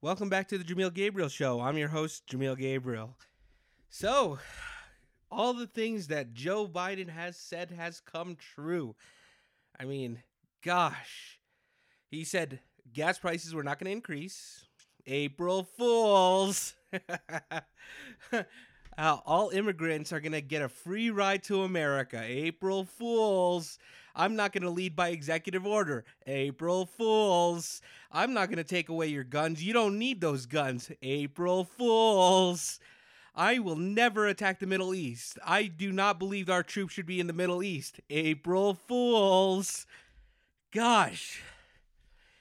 Welcome back to the Jameel Gabriel Show. I'm your host, Jameel Gabriel. So, all the things that Joe Biden has said has come true. I mean, gosh. He said gas prices were not going to increase. April Fools. uh, all immigrants are going to get a free ride to America. April Fools. I'm not going to lead by executive order. April Fools. I'm not going to take away your guns. You don't need those guns. April Fools. I will never attack the Middle East. I do not believe our troops should be in the Middle East. April Fools. Gosh.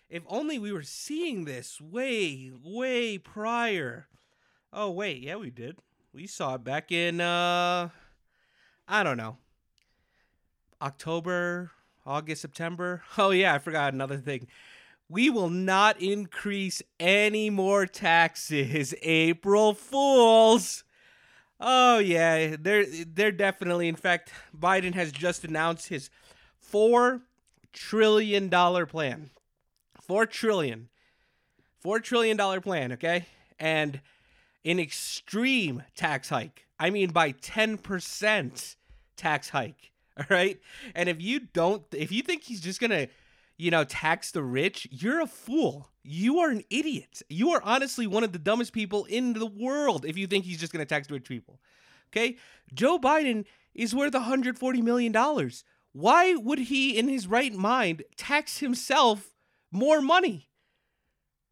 If only we were seeing this way, way prior. Oh, wait. Yeah, we did. We saw it back in, uh, I don't know. October, August, September. Oh, yeah, I forgot another thing. We will not increase any more taxes. April Fools. Oh yeah, they're they're definitely. In fact, Biden has just announced his four trillion dollar plan. Four trillion. Four trillion dollar plan, okay? And an extreme tax hike. I mean by 10% tax hike. All right? And if you don't if you think he's just going to, you know, tax the rich, you're a fool. You are an idiot. You are honestly one of the dumbest people in the world if you think he's just going to tax rich people. Okay? Joe Biden is worth 140 million dollars. Why would he in his right mind tax himself more money?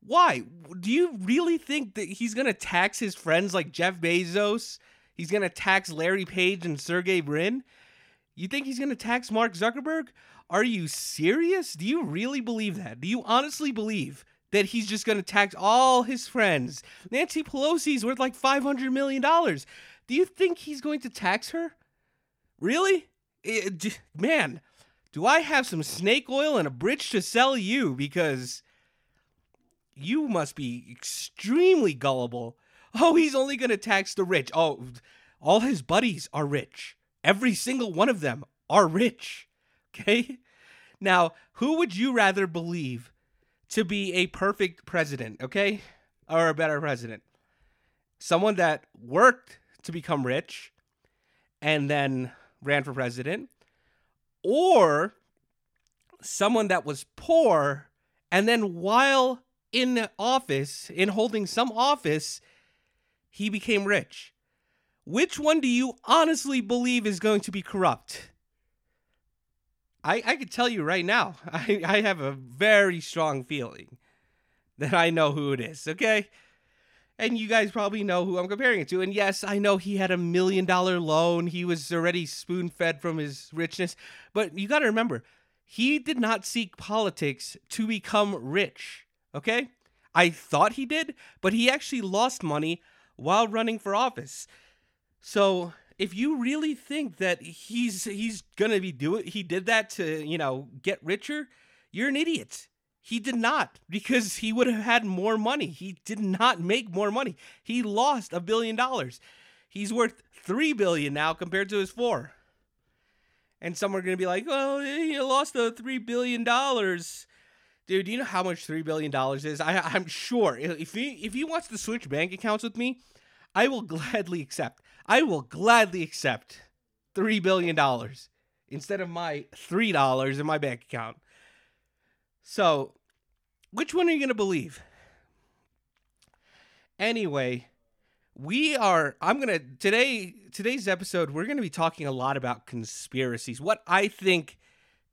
Why? Do you really think that he's going to tax his friends like Jeff Bezos? He's going to tax Larry Page and Sergey Brin? You think he's going to tax Mark Zuckerberg? Are you serious? Do you really believe that? Do you honestly believe that he's just going to tax all his friends? Nancy Pelosi's worth like $500 million. Do you think he's going to tax her? Really? It, man, do I have some snake oil and a bridge to sell you because you must be extremely gullible. Oh, he's only going to tax the rich. Oh, all his buddies are rich. Every single one of them are rich. Okay? Now, who would you rather believe to be a perfect president, okay? Or a better president? Someone that worked to become rich and then ran for president, or someone that was poor and then while in office, in holding some office, he became rich. Which one do you honestly believe is going to be corrupt? I, I could tell you right now, I, I have a very strong feeling that I know who it is, okay? And you guys probably know who I'm comparing it to. And yes, I know he had a million dollar loan. He was already spoon fed from his richness. But you got to remember, he did not seek politics to become rich. Okay? I thought he did, but he actually lost money while running for office. So if you really think that he's he's gonna be doing he did that to you know get richer, you're an idiot. He did not because he would have had more money. He did not make more money. He lost a billion dollars. He's worth three billion now compared to his four. And some are gonna be like, "Well, he lost the three billion dollars." Dude, do you know how much three billion dollars is? I, I'm sure if he if he wants to switch bank accounts with me, I will gladly accept. I will gladly accept three billion dollars instead of my three dollars in my bank account. So, which one are you gonna believe? Anyway, we are. I'm gonna today. Today's episode, we're gonna be talking a lot about conspiracies. What I think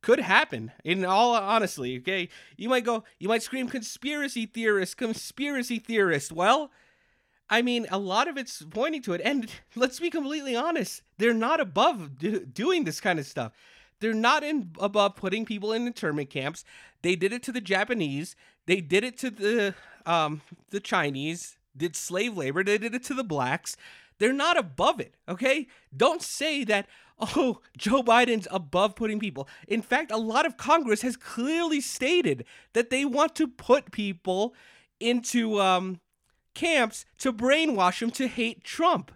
could happen in all honestly okay you might go you might scream conspiracy theorist conspiracy theorist well I mean, a lot of it's pointing to it. And let's be completely honest, they're not above do- doing this kind of stuff. They're not in above putting people in internment camps. They did it to the Japanese. They did it to the um, the Chinese. Did slave labor. They did it to the blacks. They're not above it. Okay, don't say that. Oh, Joe Biden's above putting people. In fact, a lot of Congress has clearly stated that they want to put people into um, camps to brainwash them to hate Trump.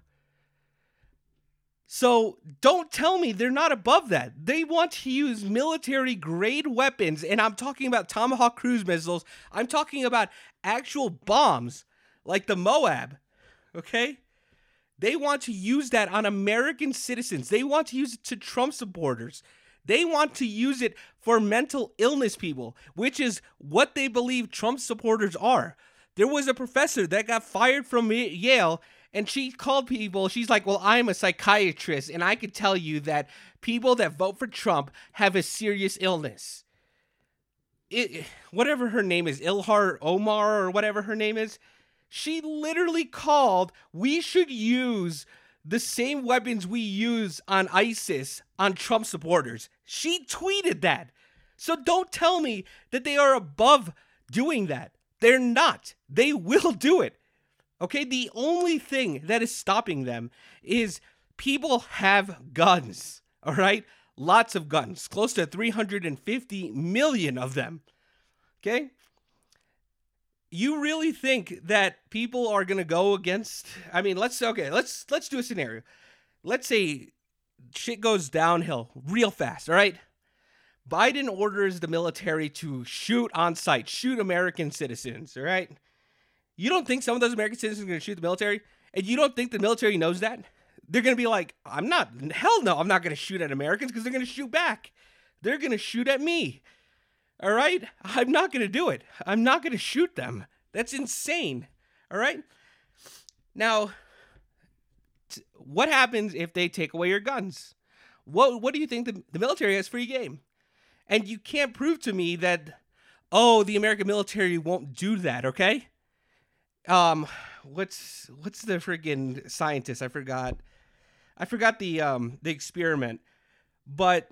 So don't tell me they're not above that. They want to use military grade weapons, and I'm talking about Tomahawk cruise missiles. I'm talking about actual bombs like the Moab. Okay? They want to use that on American citizens. They want to use it to Trump supporters. They want to use it for mental illness people, which is what they believe Trump supporters are. There was a professor that got fired from Yale and she called people she's like well i'm a psychiatrist and i could tell you that people that vote for trump have a serious illness it, whatever her name is ilhan omar or whatever her name is she literally called we should use the same weapons we use on isis on trump supporters. She tweeted that. So don't tell me that they are above doing that. They're not. They will do it. Okay, the only thing that is stopping them is people have guns. All right, lots of guns, close to 350 million of them. Okay, you really think that people are going to go against I mean, let's okay, let's let's do a scenario. Let's say shit goes downhill real fast, all right? Biden orders the military to shoot on sight, shoot American citizens, all right? You don't think some of those American citizens are going to shoot the military? And you don't think the military knows that? They're going to be like, I'm not, hell no, I'm not going to shoot at Americans because they're going to shoot back. They're going to shoot at me. All right? I'm not going to do it. I'm not going to shoot them. That's insane. All right? Now, t- what happens if they take away your guns? What, what do you think the, the military has free game? And you can't prove to me that, oh, the American military won't do that, okay? um what's what's the freaking scientist i forgot i forgot the um the experiment but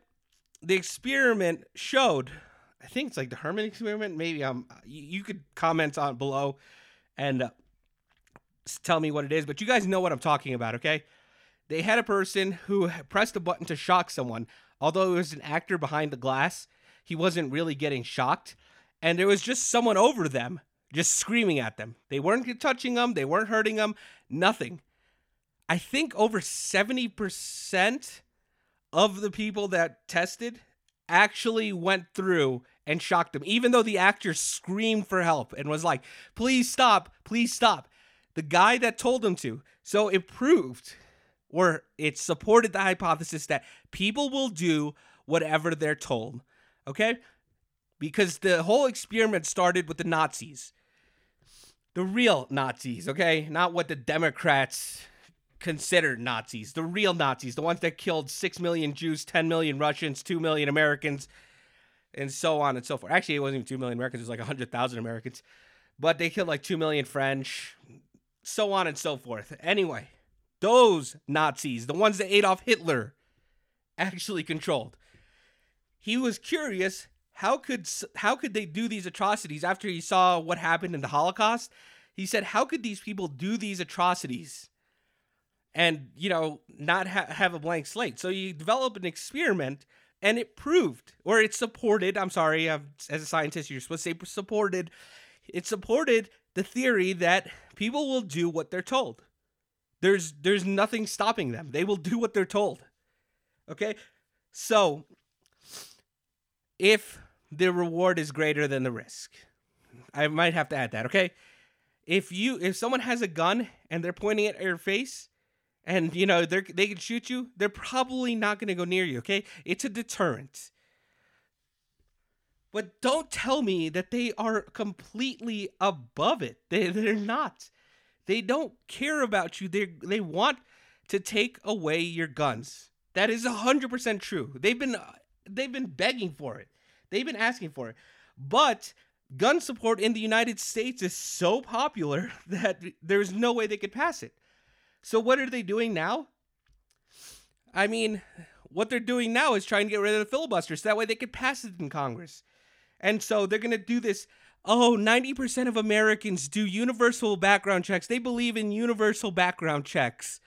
the experiment showed i think it's like the herman experiment maybe um you, you could comment on below and uh, tell me what it is but you guys know what i'm talking about okay they had a person who pressed a button to shock someone although it was an actor behind the glass he wasn't really getting shocked and there was just someone over them just screaming at them. They weren't touching them, they weren't hurting them, nothing. I think over 70% of the people that tested actually went through and shocked them, even though the actor screamed for help and was like, please stop, please stop. The guy that told them to. So it proved, or it supported the hypothesis that people will do whatever they're told. Okay? Because the whole experiment started with the Nazis the real Nazis, okay? Not what the Democrats consider Nazis. The real Nazis, the ones that killed 6 million Jews, 10 million Russians, 2 million Americans, and so on and so forth. Actually, it wasn't even 2 million Americans, it was like 100,000 Americans. But they killed like 2 million French, so on and so forth. Anyway, those Nazis, the ones that Adolf Hitler actually controlled. He was curious how could how could they do these atrocities after he saw what happened in the Holocaust? He said, "How could these people do these atrocities?" And you know, not ha- have a blank slate. So you develop an experiment, and it proved, or it supported. I'm sorry, I'm, as a scientist, you're supposed to say supported. It supported the theory that people will do what they're told. There's there's nothing stopping them. They will do what they're told. Okay, so if the reward is greater than the risk. I might have to add that, okay? If you if someone has a gun and they're pointing it at your face and you know they they can shoot you, they're probably not going to go near you, okay? It's a deterrent. But don't tell me that they are completely above it. They they're not. They don't care about you. They they want to take away your guns. That is 100% true. They've been they've been begging for it. They've been asking for it. But gun support in the United States is so popular that there's no way they could pass it. So what are they doing now? I mean, what they're doing now is trying to get rid of the filibuster so that way they could pass it in Congress. And so they're going to do this. Oh, 90% of Americans do universal background checks. They believe in universal background checks.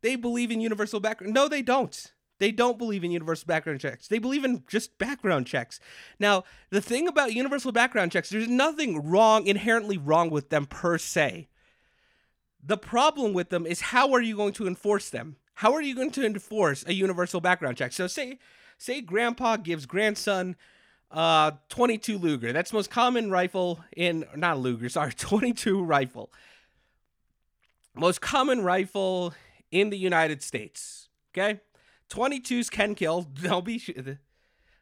They believe in universal background. No, they don't. They don't believe in universal background checks. They believe in just background checks. Now, the thing about universal background checks, there's nothing wrong, inherently wrong with them per se. The problem with them is how are you going to enforce them? how are you going to enforce a universal background check? So say say grandpa gives grandson uh 22 Luger. That's most common rifle in not Luger, sorry, 22 rifle. Most common rifle in the United States. Okay? 22s can kill. Don't be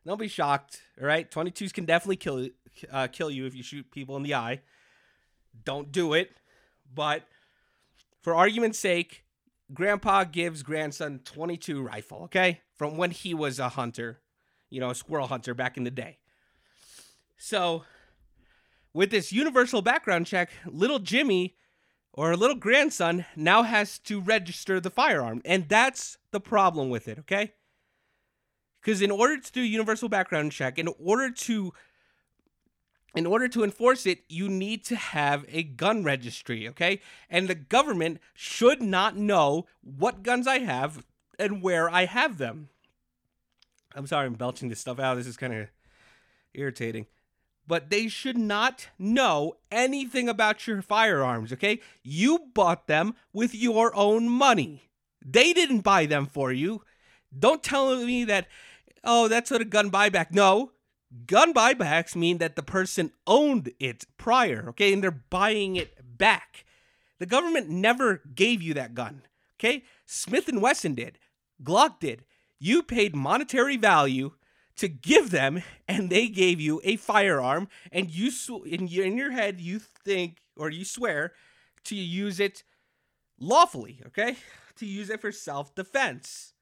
don't be shocked, all right? 22s can definitely kill uh, kill you if you shoot people in the eye. Don't do it. But for argument's sake, grandpa gives grandson 22 rifle, okay? From when he was a hunter, you know, a squirrel hunter back in the day. So, with this universal background check, little Jimmy or little grandson now has to register the firearm. And that's the problem with it, okay? Because in order to do universal background check, in order to in order to enforce it, you need to have a gun registry, okay? And the government should not know what guns I have and where I have them. I'm sorry, I'm belching this stuff out. This is kind of irritating. But they should not know anything about your firearms, okay? You bought them with your own money. They didn't buy them for you. Don't tell me that, oh, that's what a gun buyback. No, Gun buybacks mean that the person owned it prior, okay, and they're buying it back. The government never gave you that gun, okay? Smith and Wesson did. Glock did. You paid monetary value to give them, and they gave you a firearm, and you in your, in your head you think or you swear to use it lawfully, okay? To use it for self defense.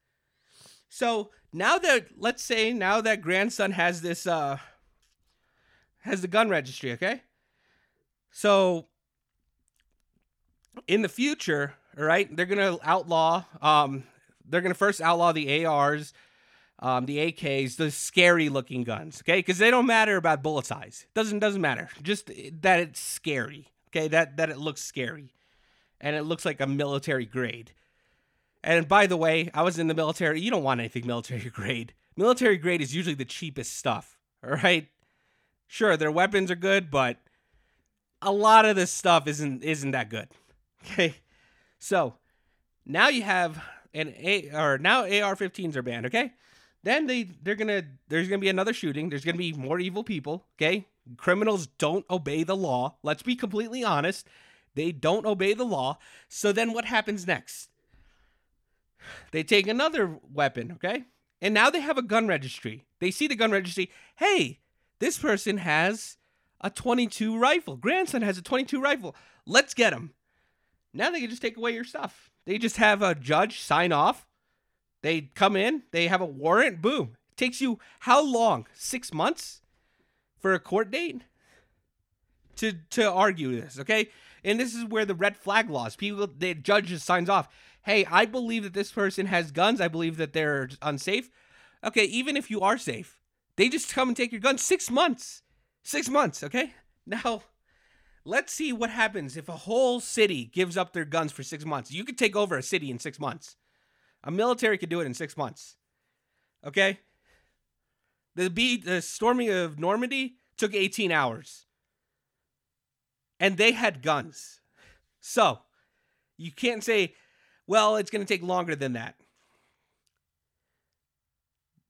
So now that let's say now that grandson has this uh has the gun registry, okay? So in the future, all right, they're gonna outlaw um they're gonna first outlaw the ARs, um, the AKs, the scary looking guns, okay? Because they don't matter about bullet size. Doesn't doesn't matter. Just that it's scary. Okay, that that it looks scary. And it looks like a military grade. And by the way, I was in the military. You don't want anything military grade. Military grade is usually the cheapest stuff. All right. Sure, their weapons are good, but a lot of this stuff isn't isn't that good. Okay. So now you have an A or now AR-15s are banned. Okay. Then they they're gonna there's gonna be another shooting. There's gonna be more evil people. Okay. Criminals don't obey the law. Let's be completely honest. They don't obey the law. So then what happens next? They take another weapon, okay? And now they have a gun registry. They see the gun registry. Hey, this person has a 22 rifle. Grandson has a 22 rifle. Let's get him. Now they can just take away your stuff. They just have a judge sign off. They come in, they have a warrant, boom. It takes you how long? 6 months for a court date to to argue this, okay? And this is where the red flag laws, people the judge just signs off hey, I believe that this person has guns. I believe that they're unsafe. Okay, even if you are safe, they just come and take your gun. Six months. Six months, okay? Now, let's see what happens if a whole city gives up their guns for six months. You could take over a city in six months. A military could do it in six months. Okay? The be the storming of Normandy took 18 hours. And they had guns. So, you can't say, well, it's going to take longer than that.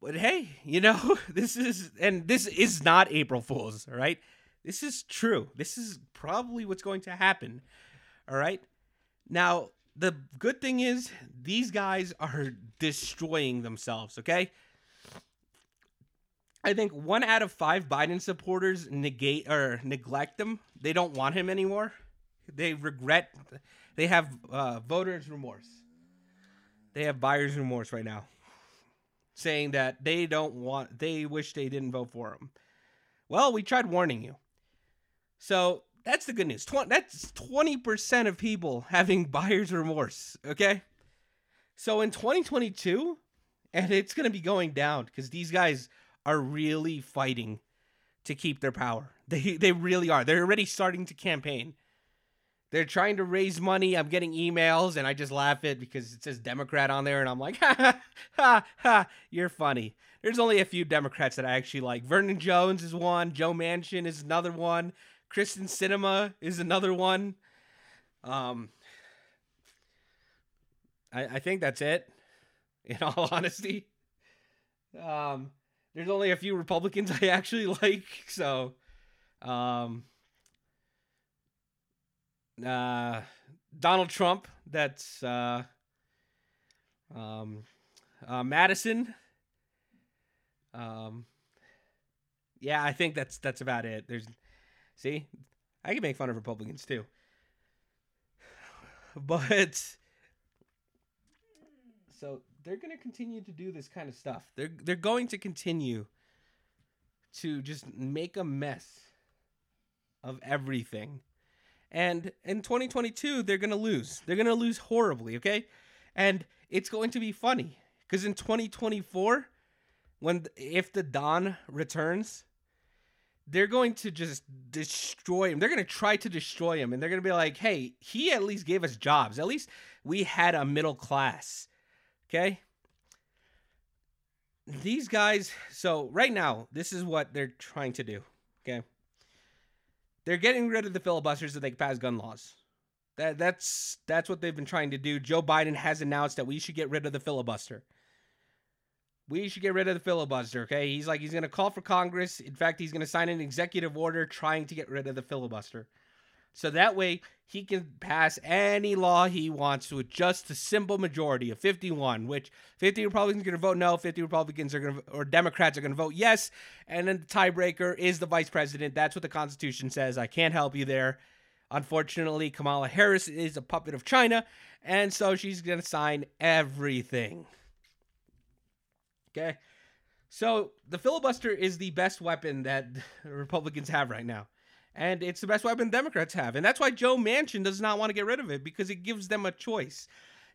But hey, you know, this is, and this is not April Fool's, all right? This is true. This is probably what's going to happen, all right? Now, the good thing is, these guys are destroying themselves, okay? I think one out of five Biden supporters negate or neglect him. They don't want him anymore. They regret they have uh, voters remorse. They have buyer's remorse right now, saying that they don't want. They wish they didn't vote for him. Well, we tried warning you. So that's the good news. That's twenty percent of people having buyer's remorse. Okay, so in 2022, and it's gonna be going down because these guys are really fighting to keep their power. They they really are. They're already starting to campaign. They're trying to raise money. I'm getting emails and I just laugh it because it says Democrat on there and I'm like, ha ha ha ha, you're funny. There's only a few Democrats that I actually like. Vernon Jones is one, Joe Manchin is another one, Kyrsten Sinema is another one. Um I, I think that's it. in all honesty. Um, there's only a few Republicans I actually like, so um, uh, Donald Trump, that's uh, um, uh, Madison. Um, yeah, I think that's that's about it. There's, see, I can make fun of Republicans too, but so they're going to continue to do this kind of stuff. They're they're going to continue to just make a mess of everything. And in 2022, they're going to lose. They're going to lose horribly, okay? And it's going to be funny cuz in 2024 when if the Don returns, they're going to just destroy him. They're going to try to destroy him and they're going to be like, "Hey, he at least gave us jobs. At least we had a middle class." Okay? These guys, so right now, this is what they're trying to do. Okay? They're getting rid of the filibusters so they can pass gun laws. That that's that's what they've been trying to do. Joe Biden has announced that we should get rid of the filibuster. We should get rid of the filibuster, okay? He's like he's going to call for Congress. In fact, he's going to sign an executive order trying to get rid of the filibuster. So that way he can pass any law he wants with just a simple majority of 51, which 50 Republicans are going to vote no, 50 Republicans are going to, or Democrats are going to vote yes. And then the tiebreaker is the vice president. That's what the Constitution says. I can't help you there. Unfortunately, Kamala Harris is a puppet of China, and so she's going to sign everything. Okay? So the filibuster is the best weapon that Republicans have right now and it's the best weapon Democrats have. And that's why Joe Manchin does not want to get rid of it because it gives them a choice.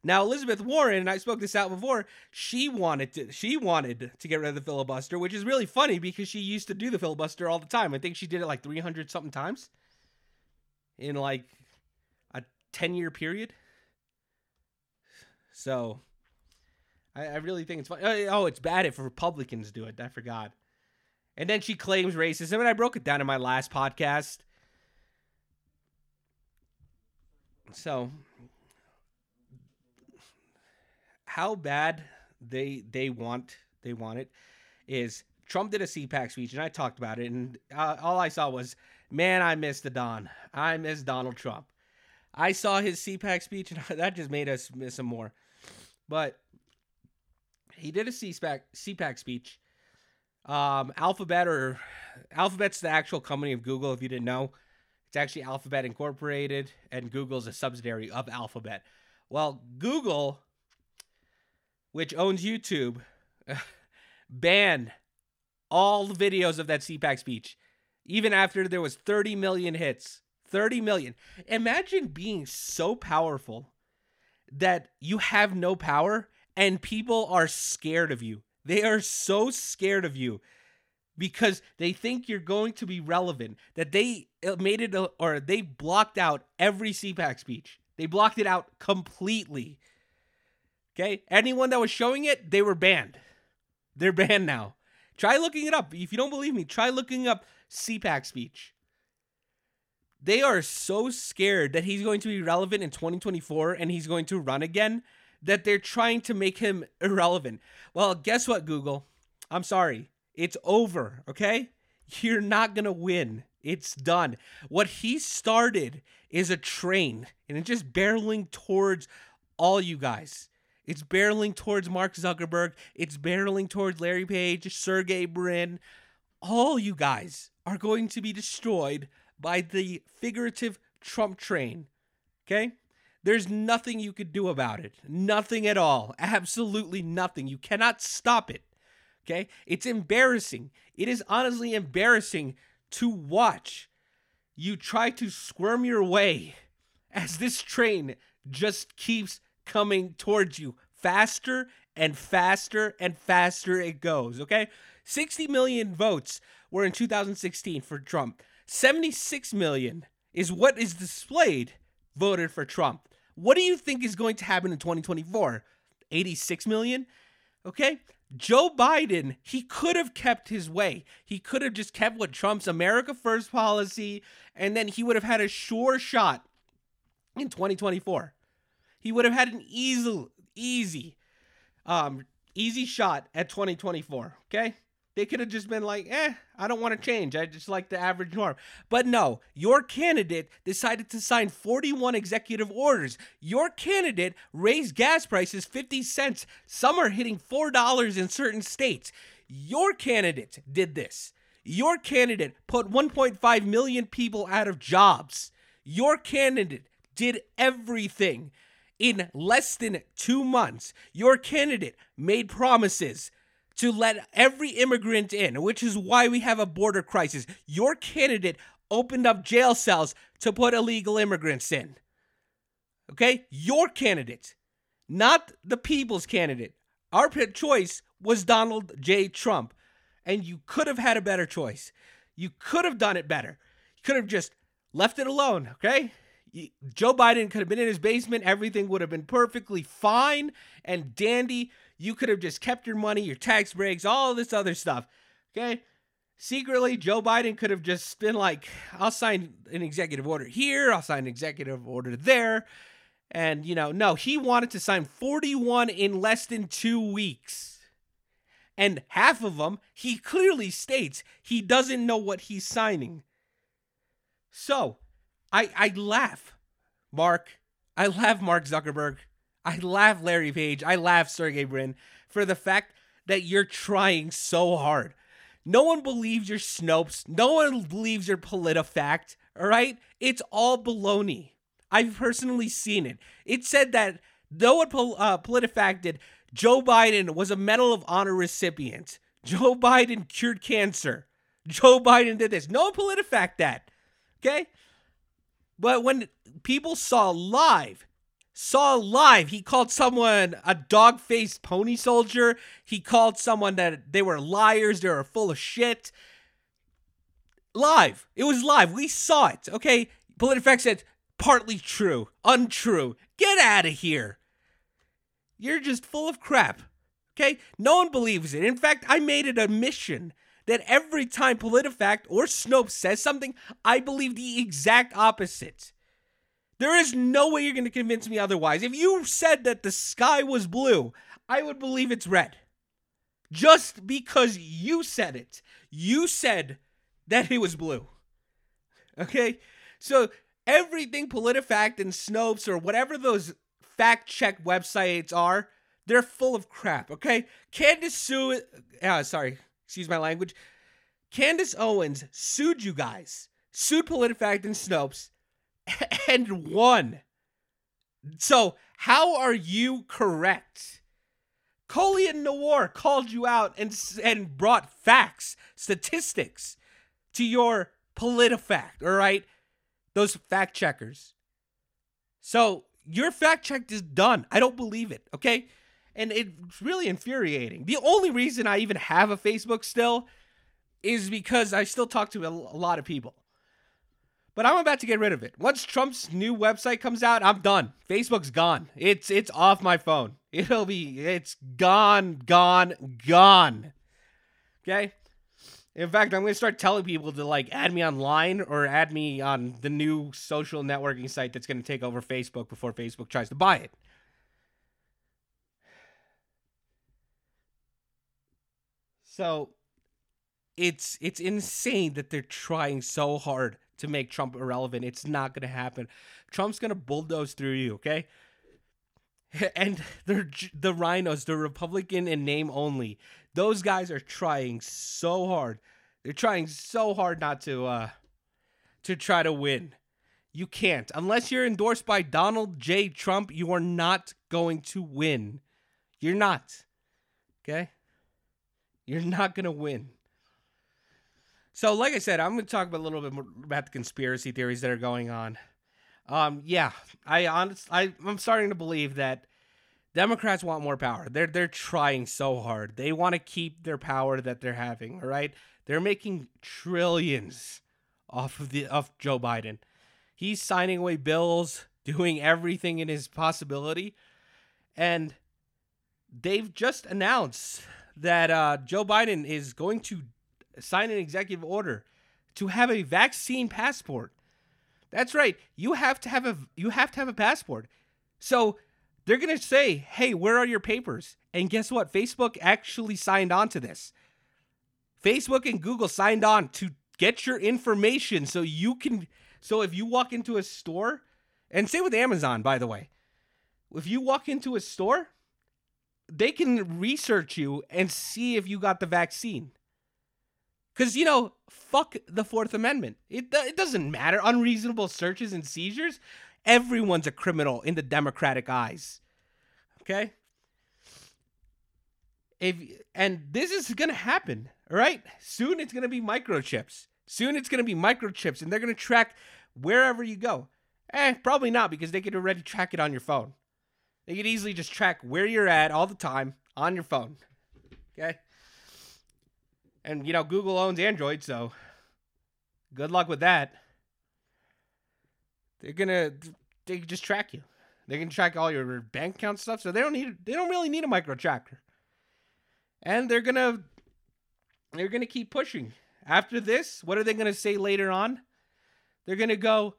Now Elizabeth Warren, and I spoke this out before, she wanted to she wanted to get rid of the filibuster, which is really funny because she used to do the filibuster all the time. I think she did it like 300 something times in like a 10 year period. So I, I really think it's fun. Oh, oh it's bad if Republicans do it. I forgot. And then she claims racism, and I broke it down in my last podcast. So, how bad they they want they want it is Trump did a CPAC speech, and I talked about it, and uh, all I saw was, man, I miss the Don. I miss Donald Trump. I saw his CPAC speech, and that just made us miss him more. But he did a CPAC CPAC speech, um, Alphabet or Alphabet's the actual company of Google. If you didn't know, it's actually Alphabet Incorporated, and Google's a subsidiary of Alphabet. Well, Google, which owns YouTube, banned all the videos of that CPAC speech, even after there was 30 million hits. 30 million. Imagine being so powerful that you have no power and people are scared of you. They are so scared of you because they think you're going to be relevant that they uh, made it or they blocked out every CPAC speech. They blocked it out completely. Okay? Anyone that was showing it, they were banned. They're banned now. Try looking it up. If you don't believe me, try looking up CPAC speech. They are so scared that he's going to be relevant in 2024 and he's going to run again that they're trying to make him irrelevant. Well, guess what, Google? I'm sorry. It's over, okay? You're not going to win. It's done. What he started is a train, and it's just barreling towards all you guys. It's barreling towards Mark Zuckerberg. It's barreling towards Larry Page, Sergey Brin. All you guys are going to be destroyed by the figurative Trump train. Okay? There's nothing you could do about it. Nothing at all. Absolutely nothing. You cannot stop it. Okay? It's embarrassing. It is honestly embarrassing to watch you try to squirm your way as this train just keeps coming towards you faster and faster and faster it goes, okay? 60 million votes were in 2016 for Trump. 76 million is what is displayed voted for Trump. What do you think is going to happen in 2024? 86 million? Okay? Joe Biden, he could have kept his way. He could have just kept what Trump's America First policy, and then he would have had a sure shot in 2024. He would have had an easy, easy um, easy shot at 2024. Okay. They could have just been like, eh, I don't want to change. I just like the average norm. But no, your candidate decided to sign 41 executive orders. Your candidate raised gas prices 50 cents. Some are hitting $4 in certain states. Your candidate did this. Your candidate put 1.5 million people out of jobs. Your candidate did everything in less than two months. Your candidate made promises to let every immigrant in, which is why we have a border crisis. Your candidate opened up jail cells to put illegal immigrants in. Okay? Your candidate, not the people's candidate. Our choice was Donald J. Trump. And you could have had a better choice. You could have done it better. You could have just left it alone, okay? Joe Biden could have been in his basement. Everything would have been perfectly fine and dandy. You could have just kept your money, your tax breaks, all this other stuff. Okay. Secretly, Joe Biden could have just been like, I'll sign an executive order here, I'll sign an executive order there. And, you know, no, he wanted to sign 41 in less than two weeks. And half of them, he clearly states he doesn't know what he's signing. So, I, I laugh, Mark. I laugh, Mark Zuckerberg. I laugh Larry Page, I laugh Sergey Brin for the fact that you're trying so hard. No one believes your Snopes. No one believes your PolitiFact. All right? It's all baloney. I've personally seen it. It said that no one uh, PolitiFact did. Joe Biden was a Medal of Honor recipient. Joe Biden cured cancer. Joe Biden did this. No PolitiFact that. Okay? But when people saw live saw live. He called someone a dog faced pony soldier. He called someone that they were liars, they were full of shit. Live. It was live. We saw it. Okay. PolitiFact said partly true, untrue. Get out of here. You're just full of crap. Okay? No one believes it. In fact, I made it a mission that every time PolitiFact or Snopes says something, I believe the exact opposite. There is no way you're going to convince me otherwise. If you said that the sky was blue, I would believe it's red. Just because you said it. You said that it was blue. Okay? So everything PolitiFact and Snopes or whatever those fact check websites are, they're full of crap. Okay? Candace Sue, uh, sorry, excuse my language. Candace Owens sued you guys, sued PolitiFact and Snopes and won. So, how are you correct? Colion Noir called you out and, and brought facts, statistics to your PolitiFact, all right? Those fact checkers. So, your fact check is done. I don't believe it, okay? And it's really infuriating. The only reason I even have a Facebook still is because I still talk to a lot of people. But I'm about to get rid of it. Once Trump's new website comes out, I'm done. Facebook's gone. It's it's off my phone. It'll be it's gone, gone, gone. Okay? In fact, I'm going to start telling people to like add me online or add me on the new social networking site that's going to take over Facebook before Facebook tries to buy it. So it's it's insane that they're trying so hard to make Trump irrelevant. It's not going to happen. Trump's going to bulldoze through you, okay? And they're the RINOs, the Republican in name only. Those guys are trying so hard. They're trying so hard not to uh to try to win. You can't. Unless you're endorsed by Donald J. Trump, you are not going to win. You're not. Okay? You're not going to win. So, like I said, I'm going to talk a little bit more about the conspiracy theories that are going on. Um, yeah, I honest, I, I'm starting to believe that Democrats want more power. They're they're trying so hard. They want to keep their power that they're having. All right, they're making trillions off of the of Joe Biden. He's signing away bills, doing everything in his possibility, and they've just announced that uh, Joe Biden is going to sign an executive order to have a vaccine passport. That's right. You have to have a you have to have a passport. So they're going to say, "Hey, where are your papers?" And guess what? Facebook actually signed on to this. Facebook and Google signed on to get your information so you can so if you walk into a store and say with Amazon by the way, if you walk into a store, they can research you and see if you got the vaccine. Cuz you know, fuck the 4th amendment. It it doesn't matter unreasonable searches and seizures. Everyone's a criminal in the democratic eyes. Okay? If and this is going to happen, all right? Soon it's going to be microchips. Soon it's going to be microchips and they're going to track wherever you go. Eh, probably not because they could already track it on your phone. They could easily just track where you're at all the time on your phone. Okay? And you know, Google owns Android, so good luck with that. They're gonna they can just track you. They can track all your bank account stuff, so they don't need they don't really need a micro tracker. And they're gonna they're gonna keep pushing. After this, what are they gonna say later on? They're gonna go,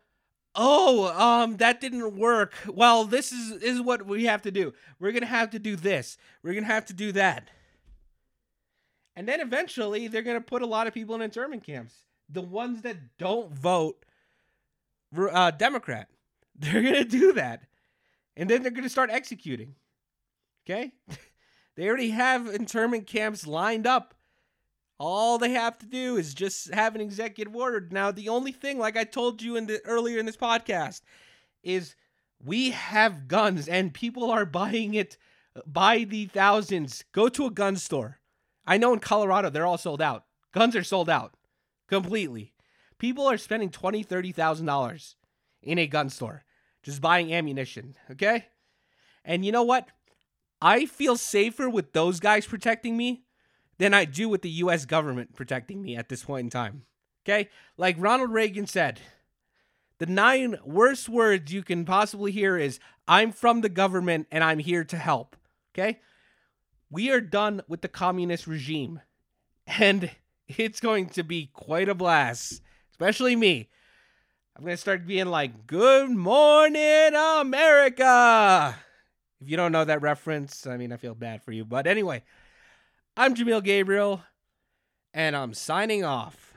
oh, um, that didn't work. Well, this is is what we have to do. We're gonna have to do this. We're gonna have to do that. And then eventually they're gonna put a lot of people in internment camps. The ones that don't vote uh, Democrat. They're gonna do that. And then they're gonna start executing. Okay? they already have internment camps lined up. All they have to do is just have an executive order. Now, the only thing, like I told you in the earlier in this podcast, is we have guns and people are buying it by the thousands. Go to a gun store. I know in Colorado they're all sold out. Guns are sold out completely. People are spending twenty, thirty thousand dollars in a gun store just buying ammunition. Okay, and you know what? I feel safer with those guys protecting me than I do with the US government protecting me at this point in time. Okay? Like Ronald Reagan said, the nine worst words you can possibly hear is I'm from the government and I'm here to help. Okay? We are done with the communist regime. And it's going to be quite a blast, especially me. I'm going to start being like, Good morning, America. If you don't know that reference, I mean, I feel bad for you. But anyway, I'm Jameel Gabriel, and I'm signing off.